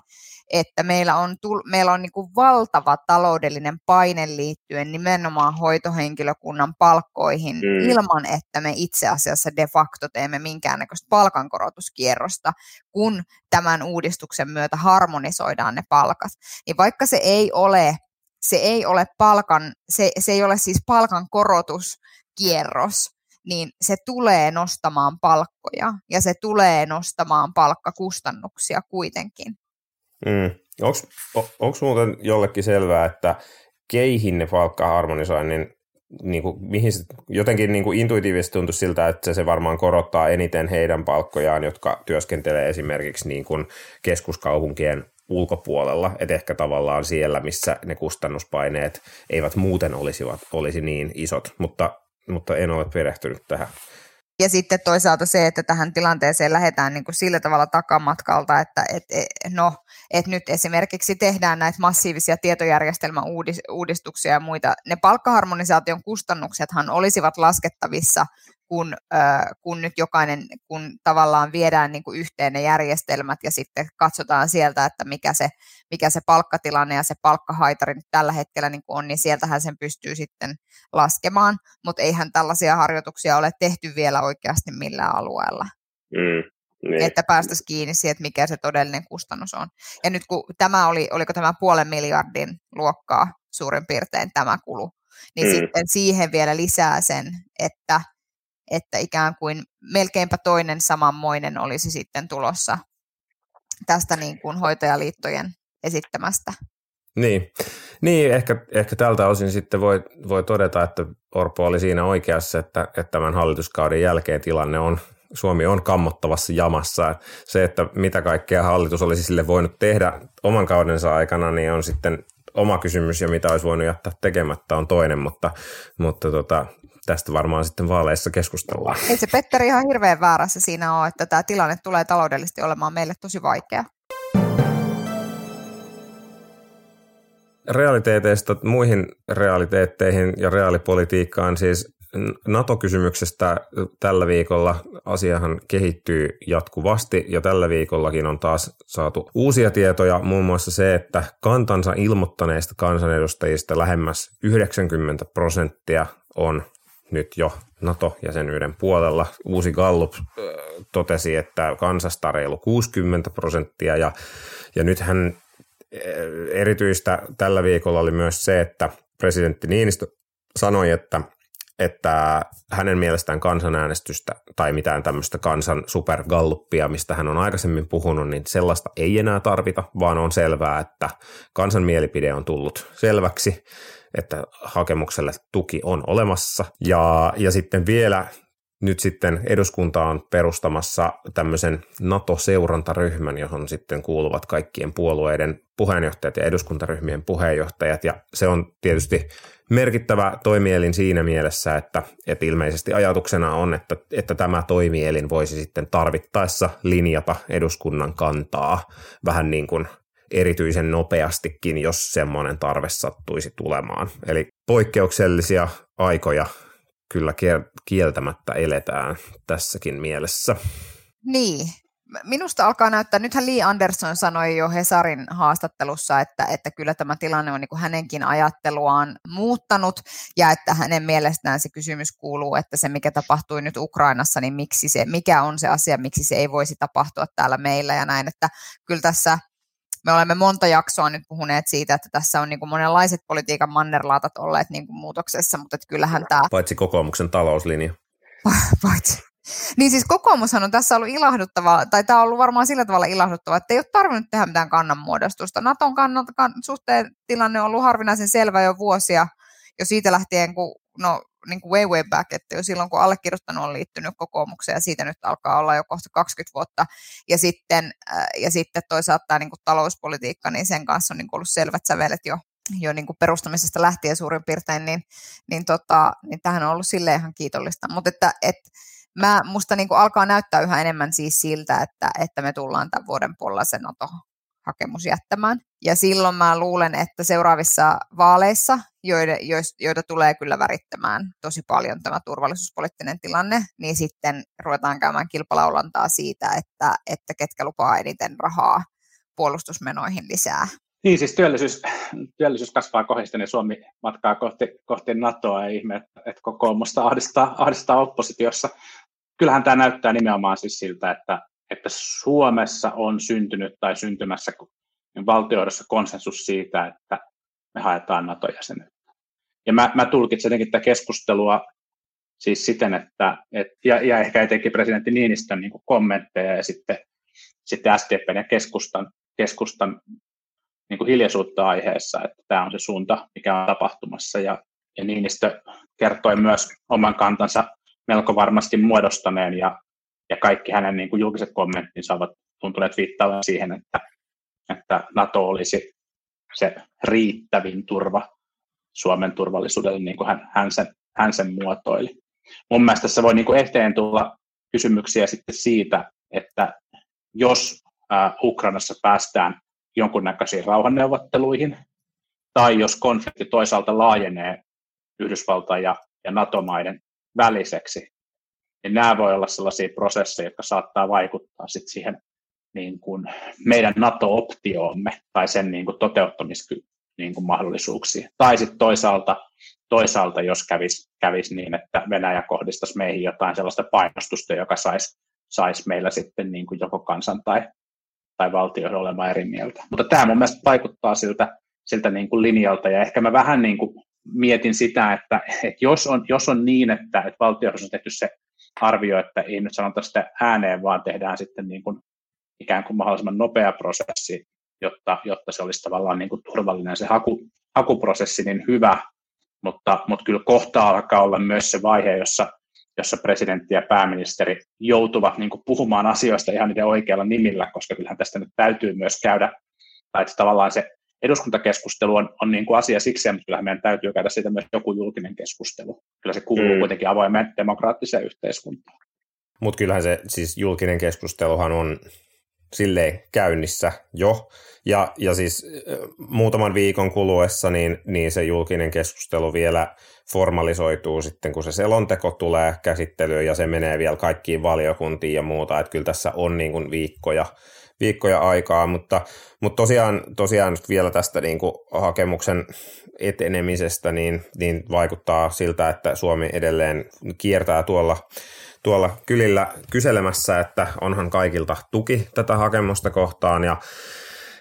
G: että meillä on, meillä on niin kuin valtava taloudellinen paine liittyen nimenomaan hoitohenkilökunnan palkkoihin mm. ilman, että me itse asiassa de facto teemme minkäännäköistä palkankorotuskierrosta, kun tämän uudistuksen myötä harmonisoidaan ne palkat. Niin vaikka se ei ole se ei ole palkan, se, se ei ole siis palkankorotuskierros, niin se tulee nostamaan palkkoja ja se tulee nostamaan palkkakustannuksia kuitenkin.
F: Mm. Onko muuten jollekin selvää, että keihin ne palkkaharmonisoinnin niin kuin, mihin se, jotenkin niin kuin intuitiivisesti tuntuu siltä, että se varmaan korottaa eniten heidän palkkojaan, jotka työskentelee esimerkiksi niin kuin keskuskaupunkien ulkopuolella, että ehkä tavallaan siellä, missä ne kustannuspaineet eivät muuten olisivat, olisi niin isot, mutta, mutta en ole perehtynyt tähän.
G: Ja sitten toisaalta se, että tähän tilanteeseen lähdetään niin kuin sillä tavalla takamatkalta, että et, et, no, et nyt esimerkiksi tehdään näitä massiivisia tietojärjestelmäuudistuksia ja muita. Ne palkkaharmonisaation kustannuksethan olisivat laskettavissa kun, äh, kun nyt jokainen, kun tavallaan viedään niin kuin yhteen ne järjestelmät ja sitten katsotaan sieltä, että mikä se, mikä se palkkatilanne ja se palkkahaitari nyt tällä hetkellä niin kuin on, niin sieltähän sen pystyy sitten laskemaan, mutta eihän tällaisia harjoituksia ole tehty vielä oikeasti millään alueella. Mm. Niin. Että päästäisiin kiinni siihen, että mikä se todellinen kustannus on. Ja nyt kun tämä oli, oliko tämä puolen miljardin luokkaa suurin piirtein tämä kulu, niin mm. sitten siihen vielä lisää sen, että että ikään kuin melkeinpä toinen samanmoinen olisi sitten tulossa tästä niin kuin hoitajaliittojen esittämästä.
F: Niin, niin ehkä, ehkä tältä osin sitten voi, voi todeta, että Orpo oli siinä oikeassa, että, että tämän hallituskauden jälkeen tilanne on, Suomi on kammottavassa jamassa. Se, että mitä kaikkea hallitus olisi sille voinut tehdä oman kaudensa aikana, niin on sitten oma kysymys ja mitä olisi voinut jättää tekemättä on toinen, mutta, mutta tota, tästä varmaan sitten vaaleissa keskustellaan.
G: Ei se Petteri ihan hirveän väärässä siinä ole, että tämä tilanne tulee taloudellisesti olemaan meille tosi vaikea.
F: Realiteeteista muihin realiteetteihin ja reaalipolitiikkaan siis NATO-kysymyksestä tällä viikolla asiahan kehittyy jatkuvasti ja tällä viikollakin on taas saatu uusia tietoja, muun muassa se, että kantansa ilmoittaneista kansanedustajista lähemmäs 90 prosenttia on nyt jo NATO-jäsenyyden puolella. Uusi Gallup totesi, että kansasta reilu 60 prosenttia ja, ja nythän erityistä tällä viikolla oli myös se, että presidentti Niinistö sanoi, että, että hänen mielestään kansanäänestystä tai mitään tämmöistä kansan supergalluppia, mistä hän on aikaisemmin puhunut, niin sellaista ei enää tarvita, vaan on selvää, että kansan mielipide on tullut selväksi että hakemukselle tuki on olemassa. Ja, ja sitten vielä nyt sitten eduskunta on perustamassa tämmöisen NATO-seurantaryhmän, johon sitten kuuluvat kaikkien puolueiden puheenjohtajat ja eduskuntaryhmien puheenjohtajat. Ja se on tietysti merkittävä toimielin siinä mielessä, että, että ilmeisesti ajatuksena on, että, että tämä toimielin voisi sitten tarvittaessa linjata eduskunnan kantaa vähän niin kuin – erityisen nopeastikin, jos semmoinen tarve sattuisi tulemaan. Eli poikkeuksellisia aikoja kyllä kieltämättä eletään tässäkin mielessä.
G: Niin, minusta alkaa näyttää, nythän Lee Anderson sanoi jo Hesarin haastattelussa, että, että kyllä tämä tilanne on niin kuin hänenkin ajatteluaan muuttanut ja että hänen mielestään se kysymys kuuluu, että se mikä tapahtui nyt Ukrainassa, niin miksi se, mikä on se asia, miksi se ei voisi tapahtua täällä meillä ja näin, että kyllä tässä me olemme monta jaksoa nyt puhuneet siitä, että tässä on niin kuin monenlaiset politiikan mannerlaatat olleet niin kuin muutoksessa, mutta että kyllähän tämä...
F: Paitsi kokoomuksen talouslinja.
G: Paitsi. Niin siis kokoomushan on tässä ollut ilahduttava, tai tämä on ollut varmaan sillä tavalla ilahduttava, että ei ole tarvinnut tehdä mitään kannanmuodostusta. Naton kannalta kan, suhteen tilanne on ollut harvinaisen selvä jo vuosia, jo siitä lähtien, kun no, niin kuin way way back, että jo silloin kun allekirjoittanut on liittynyt kokoomukseen ja siitä nyt alkaa olla jo kohta 20 vuotta. Ja sitten, äh, ja sitten toisaalta tämä niin kuin talouspolitiikka, niin sen kanssa on niin kuin ollut selvät sävelet jo, jo niin kuin perustamisesta lähtien suurin piirtein, niin, niin, tota, niin tähän on ollut sille ihan kiitollista. Mutta että, et, mä, musta niin kuin alkaa näyttää yhä enemmän siis siltä, että, että me tullaan tämän vuoden puolella se NATO hakemus jättämään. Ja silloin mä luulen, että seuraavissa vaaleissa, joita, joita tulee kyllä värittämään tosi paljon tämä turvallisuuspoliittinen tilanne, niin sitten ruvetaan käymään kilpalaulantaa siitä, että, että ketkä lupaa eniten rahaa puolustusmenoihin lisää.
H: Niin, siis työllisyys, työllisyys kasvaa kohdista, niin Suomi matkaa kohti, kohti NATOa, ei ihme, että kokoomusta ahdistaa, ahdistaa oppositiossa. Kyllähän tämä näyttää nimenomaan siis siltä, että että Suomessa on syntynyt tai syntymässä valtioidossa konsensus siitä, että me haetaan NATO-jäsenyyttä. Ja mä, mä tulkitsen jotenkin tätä keskustelua siis siten, että, et, ja, ja ehkä etenkin presidentti Niinistön niin kommentteja ja sitten, sitten SDPn ja keskustan, keskustan niin kuin hiljaisuutta aiheessa, että tämä on se suunta, mikä on tapahtumassa. Ja, ja Niinistö kertoi myös oman kantansa melko varmasti muodostaneen ja ja kaikki hänen niin kuin julkiset kommenttinsa ovat tuntuneet viittaavan siihen, että, että NATO olisi se riittävin turva Suomen turvallisuudelle, niin kuin hän, hän, sen, hän sen muotoili. mun mielestä tässä voi niin kuin eteen tulla kysymyksiä sitten siitä, että jos ää, Ukrainassa päästään jonkunnäköisiin rauhanneuvotteluihin, tai jos konflikti toisaalta laajenee Yhdysvaltain ja, ja NATO-maiden väliseksi, niin nämä voi olla sellaisia prosesseja, jotka saattaa vaikuttaa sit siihen niin kuin meidän NATO-optioomme tai sen niin kuin toteuttamismahdollisuuksiin. Niin kuin mahdollisuuksiin. Tai sitten toisaalta, toisaalta, jos kävisi kävis niin, että Venäjä kohdistaisi meihin jotain sellaista painostusta, joka saisi sais meillä sitten niin kuin joko kansan tai, tai valtioiden olemaan eri mieltä. Mutta tämä mun mielestä vaikuttaa siltä, siltä niin kuin linjalta, ja ehkä mä vähän niin kuin mietin sitä, että, että jos, on, jos on niin, että, että valtioissa on tehty se arvio, että ei nyt sanota sitä ääneen, vaan tehdään sitten niin kuin ikään kuin mahdollisimman nopea prosessi, jotta, jotta se olisi tavallaan niin kuin turvallinen. Se haku, hakuprosessi, niin hyvä, mutta, mutta kyllä kohta alkaa olla myös se vaihe, jossa, jossa presidentti ja pääministeri joutuvat niin kuin puhumaan asioista ihan niiden oikealla nimillä, koska kyllähän tästä nyt täytyy myös käydä, tai että tavallaan se eduskuntakeskustelu on, on niin kuin asia siksi, mutta kyllähän meidän täytyy käydä siitä myös joku julkinen keskustelu. Kyllä se kuuluu mm. kuitenkin avoimeen demokraattiseen yhteiskuntaan.
F: Mutta kyllähän se siis julkinen keskusteluhan on silleen käynnissä jo. Ja, ja siis muutaman viikon kuluessa niin, niin se julkinen keskustelu vielä formalisoituu sitten, kun se selonteko tulee käsittelyyn ja se menee vielä kaikkiin valiokuntiin ja muuta. Että kyllä tässä on niin kuin viikkoja, viikkoja aikaa, mutta, mutta tosiaan, tosiaan vielä tästä niin kuin hakemuksen etenemisestä niin, niin vaikuttaa siltä, että Suomi edelleen kiertää tuolla tuolla kylillä kyselemässä, että onhan kaikilta tuki tätä hakemusta kohtaan. Ja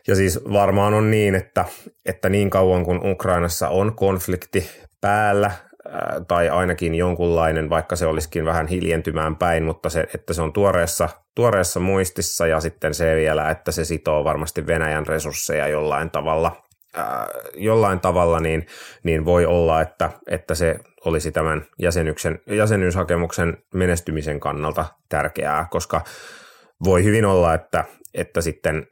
F: ja siis varmaan on niin, että, että niin kauan kuin Ukrainassa on konflikti päällä, tai ainakin jonkunlainen, vaikka se olisikin vähän hiljentymään päin, mutta se, että se on tuoreessa, tuoreessa muistissa ja sitten se vielä, että se sitoo varmasti Venäjän resursseja jollain tavalla, jollain tavalla niin, niin voi olla, että, että se olisi tämän jäsenyksen, jäsenyyshakemuksen menestymisen kannalta tärkeää, koska voi hyvin olla, että, että sitten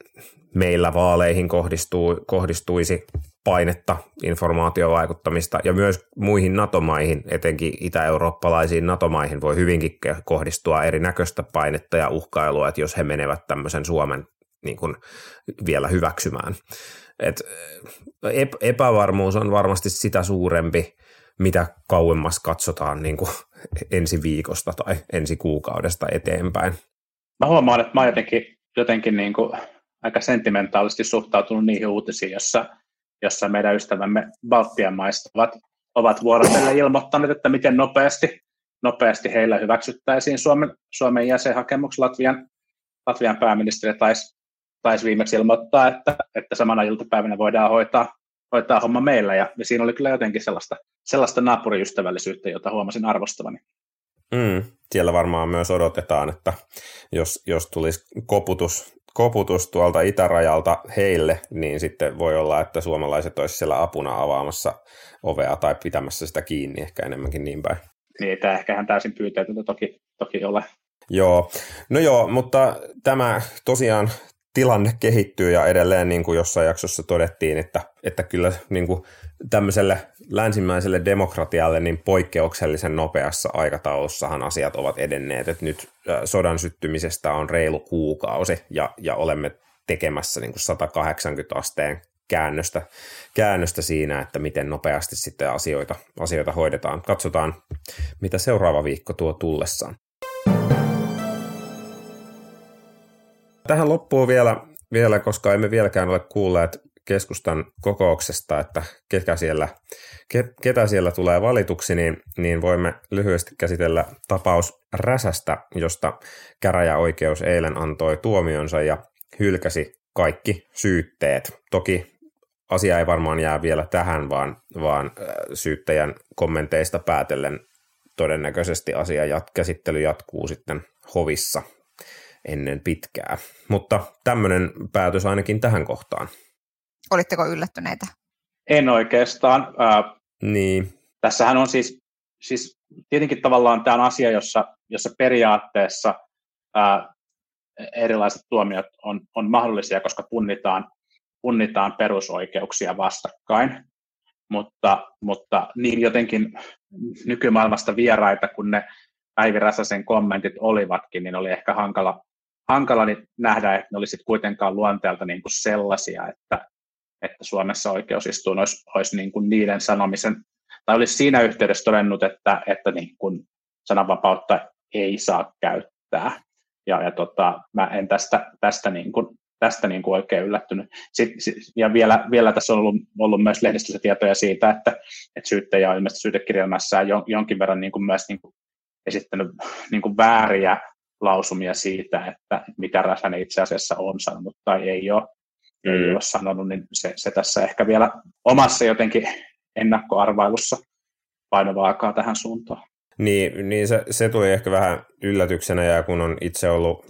F: meillä vaaleihin kohdistuu, kohdistuisi painetta, informaatiovaikuttamista ja myös muihin NATO-maihin, etenkin itä-eurooppalaisiin NATO-maihin voi hyvinkin kohdistua erinäköistä painetta ja uhkailua, että jos he menevät tämmöisen Suomen niin kuin vielä hyväksymään. Et epävarmuus on varmasti sitä suurempi, mitä kauemmas katsotaan niin kuin ensi viikosta tai ensi kuukaudesta eteenpäin.
H: Mä huomaan, että mä oon jotenkin, jotenkin niin kuin aika sentimentaalisesti suhtautunut niihin uutisiin, jossa, jossa meidän ystävämme Baltian maista ovat, ovat vuorotellen ilmoittaneet, että miten nopeasti, nopeasti heillä hyväksyttäisiin Suomen, Suomen jäsenhakemuks Latvian, Latvian pääministeri taisi tais viimeksi ilmoittaa, että, että samana iltapäivänä voidaan hoitaa, hoitaa homma meillä, ja, ja siinä oli kyllä jotenkin sellaista, sellaista naapuriystävällisyyttä, jota huomasin arvostavani.
F: Mm, siellä varmaan myös odotetaan, että jos, jos tulisi koputus koputus tuolta itärajalta heille, niin sitten voi olla, että suomalaiset olisivat siellä apuna avaamassa ovea tai pitämässä sitä kiinni ehkä enemmänkin niin päin.
H: Niin, tämä ehkä ihan täysin pyyteetöntä toki, toki ole.
F: Joo, no joo, mutta tämä tosiaan tilanne kehittyy ja edelleen niin kuin jossain jaksossa todettiin, että, että kyllä niin kuin tämmöiselle länsimäiselle demokratialle niin poikkeuksellisen nopeassa aikataulussahan asiat ovat edenneet, että nyt sodan syttymisestä on reilu kuukausi ja, ja olemme tekemässä niin kuin 180 asteen käännöstä, käännöstä siinä, että miten nopeasti sitten asioita, asioita hoidetaan. Katsotaan, mitä seuraava viikko tuo tullessaan. Tähän loppuu vielä, vielä, koska emme vieläkään ole kuulleet keskustan kokouksesta, että ketä siellä, ketä siellä tulee valituksi, niin, niin voimme lyhyesti käsitellä tapaus Räsästä, josta käräjäoikeus eilen antoi tuomionsa ja hylkäsi kaikki syytteet. Toki asia ei varmaan jää vielä tähän, vaan, vaan äh, syyttäjän kommenteista päätellen todennäköisesti asia jat- käsittely jatkuu sitten hovissa ennen pitkää. Mutta tämmöinen päätös ainakin tähän kohtaan.
G: Olitteko yllättyneitä?
H: En oikeastaan. Äh,
F: niin.
H: Tässähän on siis, siis tietenkin tavallaan tämä on asia, jossa, jossa periaatteessa äh, erilaiset tuomiot on, on mahdollisia, koska punnitaan, punnitaan perusoikeuksia vastakkain. mutta, mutta niin jotenkin nykymaailmasta vieraita, kun ne Päivi Räsäsen kommentit olivatkin, niin oli ehkä hankala, hankala niin nähdä, että ne olisivat kuitenkaan luonteelta niin kuin sellaisia, että, että Suomessa oikeusistuin olisi, olisi niin kuin niiden sanomisen, tai olisi siinä yhteydessä todennut, että, että niin kuin sananvapautta ei saa käyttää. Ja, ja tota, mä en tästä, tästä, niin kuin, tästä niin kuin oikein yllättynyt. Sitten, ja vielä, vielä tässä on ollut, ollut myös lehdistössä tietoja siitä, että, että syyttäjä on ilmeisesti syytekirjelmässään jonkin verran niin kuin myös niin kuin esittänyt niin kuin vääriä lausumia siitä, että mitä Räsänen itse asiassa on sanonut tai ei ole, mm. ole sanonut, niin se, se tässä ehkä vielä omassa jotenkin ennakkoarvailussa painovaakaa tähän suuntaan.
F: Niin, niin se, se tuli ehkä vähän yllätyksenä ja kun on itse ollut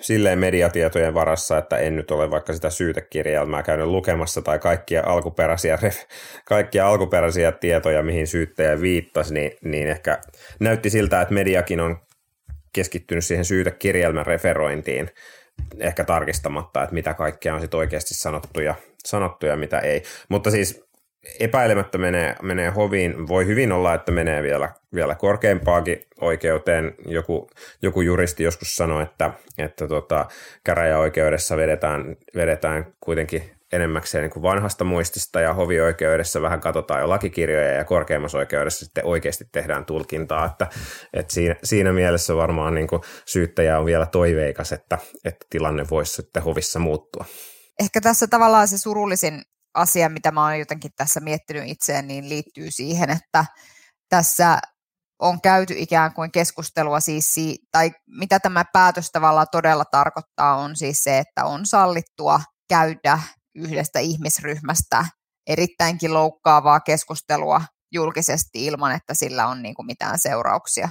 F: silleen mediatietojen varassa, että en nyt ole vaikka sitä syytekirjelmää käynyt lukemassa tai kaikkia alkuperäisiä, kaikkia alkuperäisiä tietoja, mihin syyttäjä viittasi, niin, niin ehkä näytti siltä, että mediakin on keskittynyt siihen syytekirjelmän referointiin, ehkä tarkistamatta, että mitä kaikkea on sitten oikeasti sanottu ja, sanottu ja mitä ei. Mutta siis epäilemättä menee, menee hoviin. Voi hyvin olla, että menee vielä, vielä korkeimpaakin oikeuteen. Joku, joku juristi joskus sanoi, että, että tota, käräjäoikeudessa vedetään, vedetään kuitenkin enemmäkseen niin kuin vanhasta muistista ja hovioikeudessa vähän katsotaan jo lakikirjoja ja korkeimmassa oikeudessa sitten oikeasti tehdään tulkintaa, että, että siinä, siinä mielessä varmaan niin kuin syyttäjä on vielä toiveikas, että, että tilanne voisi sitten hovissa muuttua.
G: Ehkä tässä tavallaan se surullisin asia, mitä mä oon jotenkin tässä miettinyt itseen, niin liittyy siihen, että tässä on käyty ikään kuin keskustelua siis, tai mitä tämä päätös tavallaan todella tarkoittaa, on siis se, että on sallittua käydä yhdestä ihmisryhmästä erittäinkin loukkaavaa keskustelua julkisesti ilman, että sillä on niin kuin mitään seurauksia.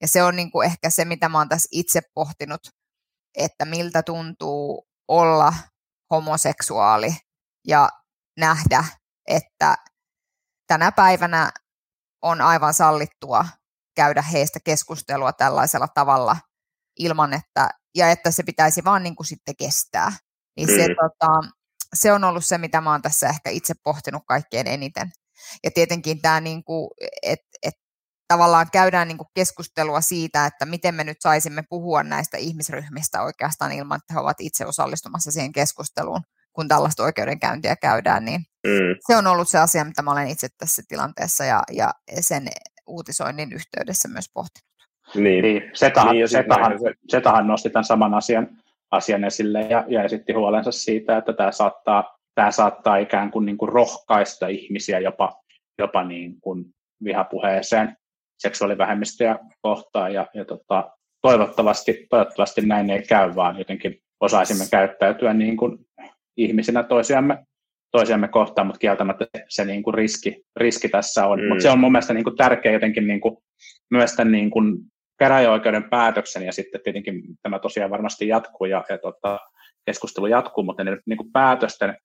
G: Ja se on niin kuin ehkä se, mitä mä oon tässä itse pohtinut, että miltä tuntuu olla homoseksuaali ja nähdä, että tänä päivänä on aivan sallittua käydä heistä keskustelua tällaisella tavalla ilman, että, ja että se pitäisi vaan niin kuin sitten kestää. Niin se, mm. tota, se on ollut se, mitä mä oon tässä ehkä itse pohtinut kaikkein eniten. Ja tietenkin tämä, niin kuin, että et, tavallaan käydään niin kuin keskustelua siitä, että miten me nyt saisimme puhua näistä ihmisryhmistä oikeastaan ilman, että he ovat itse osallistumassa siihen keskusteluun kun tällaista oikeudenkäyntiä käydään, niin mm. se on ollut se asia, mitä mä olen itse tässä tilanteessa ja, ja sen uutisoinnin yhteydessä myös pohtinut.
H: Niin, niin Setahan, niin, Setahan, se... Setahan nosti tämän saman asian, asian esille ja, ja esitti huolensa siitä, että tämä saattaa, tämä saattaa ikään kuin, niin kuin rohkaista ihmisiä jopa, jopa niin kuin vihapuheeseen seksuaalivähemmistöjä kohtaan ja, ja tota, toivottavasti, toivottavasti näin ei käy, vaan jotenkin osaisimme käyttäytyä niin kuin ihmisinä toisiamme, toisiamme kohtaan, mutta kieltämättä se, se niin kuin riski, riski tässä on. Mm. Mutta se on mun mielestä niin kuin tärkeä jotenkin niin kuin, myös tämän niin kuin käräjäoikeuden päätöksen ja sitten tietenkin tämä tosiaan varmasti jatkuu ja, ja tota, keskustelu jatkuu, mutta ne niin kuin päätösten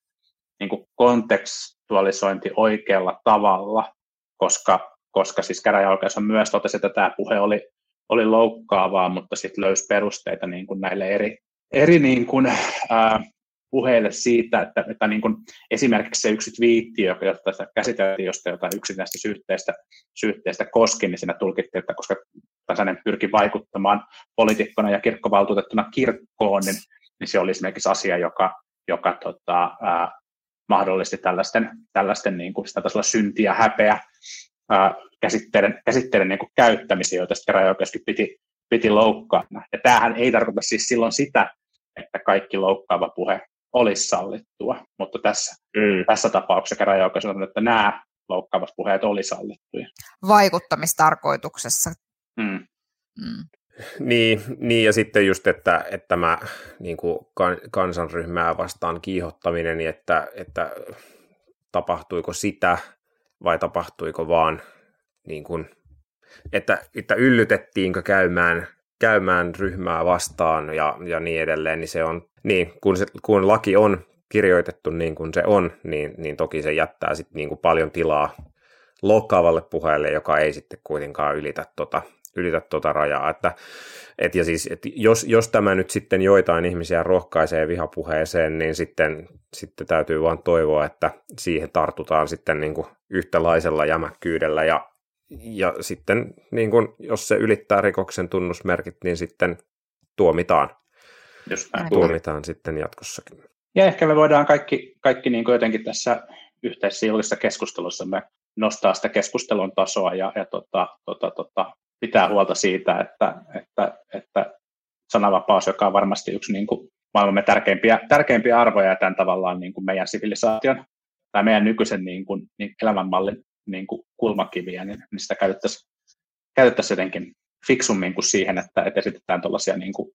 H: niin kuin kontekstualisointi oikealla tavalla, koska, koska siis käräjäoikeus on myös totesi, että tämä puhe oli, oli loukkaavaa, mutta sitten löysi perusteita niin kuin näille eri, eri niin kuin, ää, puheille siitä, että, että niin kuin esimerkiksi se yksi twiitti, joka tässä käsiteltiin, josta jotain yksittäistä syytteistä, syytteistä koski, niin siinä tulkittiin, että koska Tasanen pyrki vaikuttamaan poliitikkona ja kirkkovaltuutettuna kirkkoon, niin, niin se oli esimerkiksi asia, joka, joka tota, ää, mahdollisti tällaisten, tällaisten niin kuin sitä tasolla syntiä ja häpeä ää, käsitteiden, käsitteiden niin kuin käyttämisiä, joita sitten käräjäoikeuskin piti, piti loukkaa. Ja tämähän ei tarkoita siis silloin sitä, että kaikki loukkaava puhe olisi sallittua, mutta tässä, mm. tässä tapauksessa käräjäoikeus on että nämä loukkaavat puheet oli sallittuja.
G: Vaikuttamistarkoituksessa.
F: Mm. Mm. Niin, niin, ja sitten just, että, että tämä niin kuin kansanryhmää vastaan kiihottaminen, niin että, että tapahtuiko sitä vai tapahtuiko vaan niin kuin, että, että yllytettiinkö käymään käymään ryhmää vastaan ja, ja niin edelleen, niin se on, niin kun, se, kun laki on kirjoitettu niin kuin se on, niin, niin toki se jättää sitten niin kuin paljon tilaa loukkaavalle puheelle, joka ei sitten kuitenkaan ylitä tota ylitä tuota rajaa. Että, et ja siis, et jos, jos tämä nyt sitten joitain ihmisiä rohkaisee vihapuheeseen, niin sitten, sitten täytyy vain toivoa, että siihen tartutaan sitten niin kuin yhtälaisella jämäkkyydellä ja, ja sitten niin kuin, jos se ylittää rikoksen tunnusmerkit, niin sitten tuomitaan.
H: Näin.
F: Tuomitaan sitten jatkossakin.
H: Ja ehkä me voidaan kaikki, kaikki niin kuin jotenkin tässä yhteisessä julkisessa keskustelussa me nostaa sitä keskustelun tasoa ja, ja tota, tota, tota, pitää huolta siitä, että, että, että sananvapaus, joka on varmasti yksi niin kuin maailmamme tärkeimpiä, tärkeimpiä arvoja ja tämän tavallaan niin kuin meidän sivilisaation tai meidän nykyisen niin kuin, niin elämänmallin niin kuin kulmakiviä, niin, niin sitä käytettäisiin, käytettäisiin jotenkin fiksummin kuin siihen, että, että esitetään tuollaisia niin kuin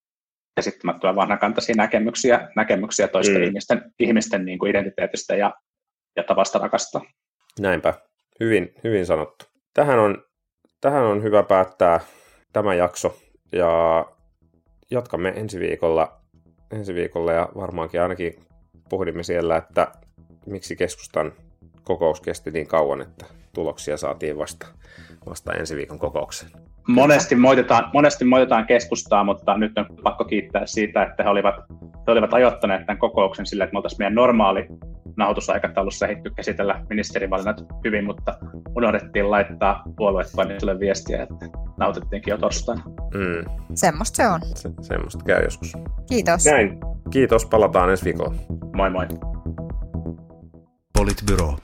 H: käsittämättömän vanhakantaisia näkemyksiä, näkemyksiä toisten mm. ihmisten, ihmisten niin kuin identiteetistä ja, ja tavasta rakastaa.
F: Näinpä. Hyvin, hyvin sanottu. Tähän on, tähän on hyvä päättää tämä jakso ja jatkamme ensi viikolla, ensi viikolla ja varmaankin ainakin pohdimme siellä, että miksi keskustan kokous kesti niin kauan, että tuloksia saatiin vasta, vasta ensi viikon kokoukseen.
H: Monesti moitetaan, monesti moitetaan keskustaa, mutta nyt on pakko kiittää siitä, että he olivat, he olivat ajoittaneet tämän kokouksen sillä, että me oltaisiin meidän normaali nauhoitusaikataulussa ehditty käsitellä ministerivalinnat hyvin, mutta unohdettiin laittaa puoluetoimistolle viestiä, että nautettiinkin jo torstaina.
F: Mm.
G: Semmosta se on.
F: Se, semmoista käy joskus.
G: Kiitos.
F: Näin. Kiitos, palataan ensi viikolla.
H: Moi moi.
C: Politbyro.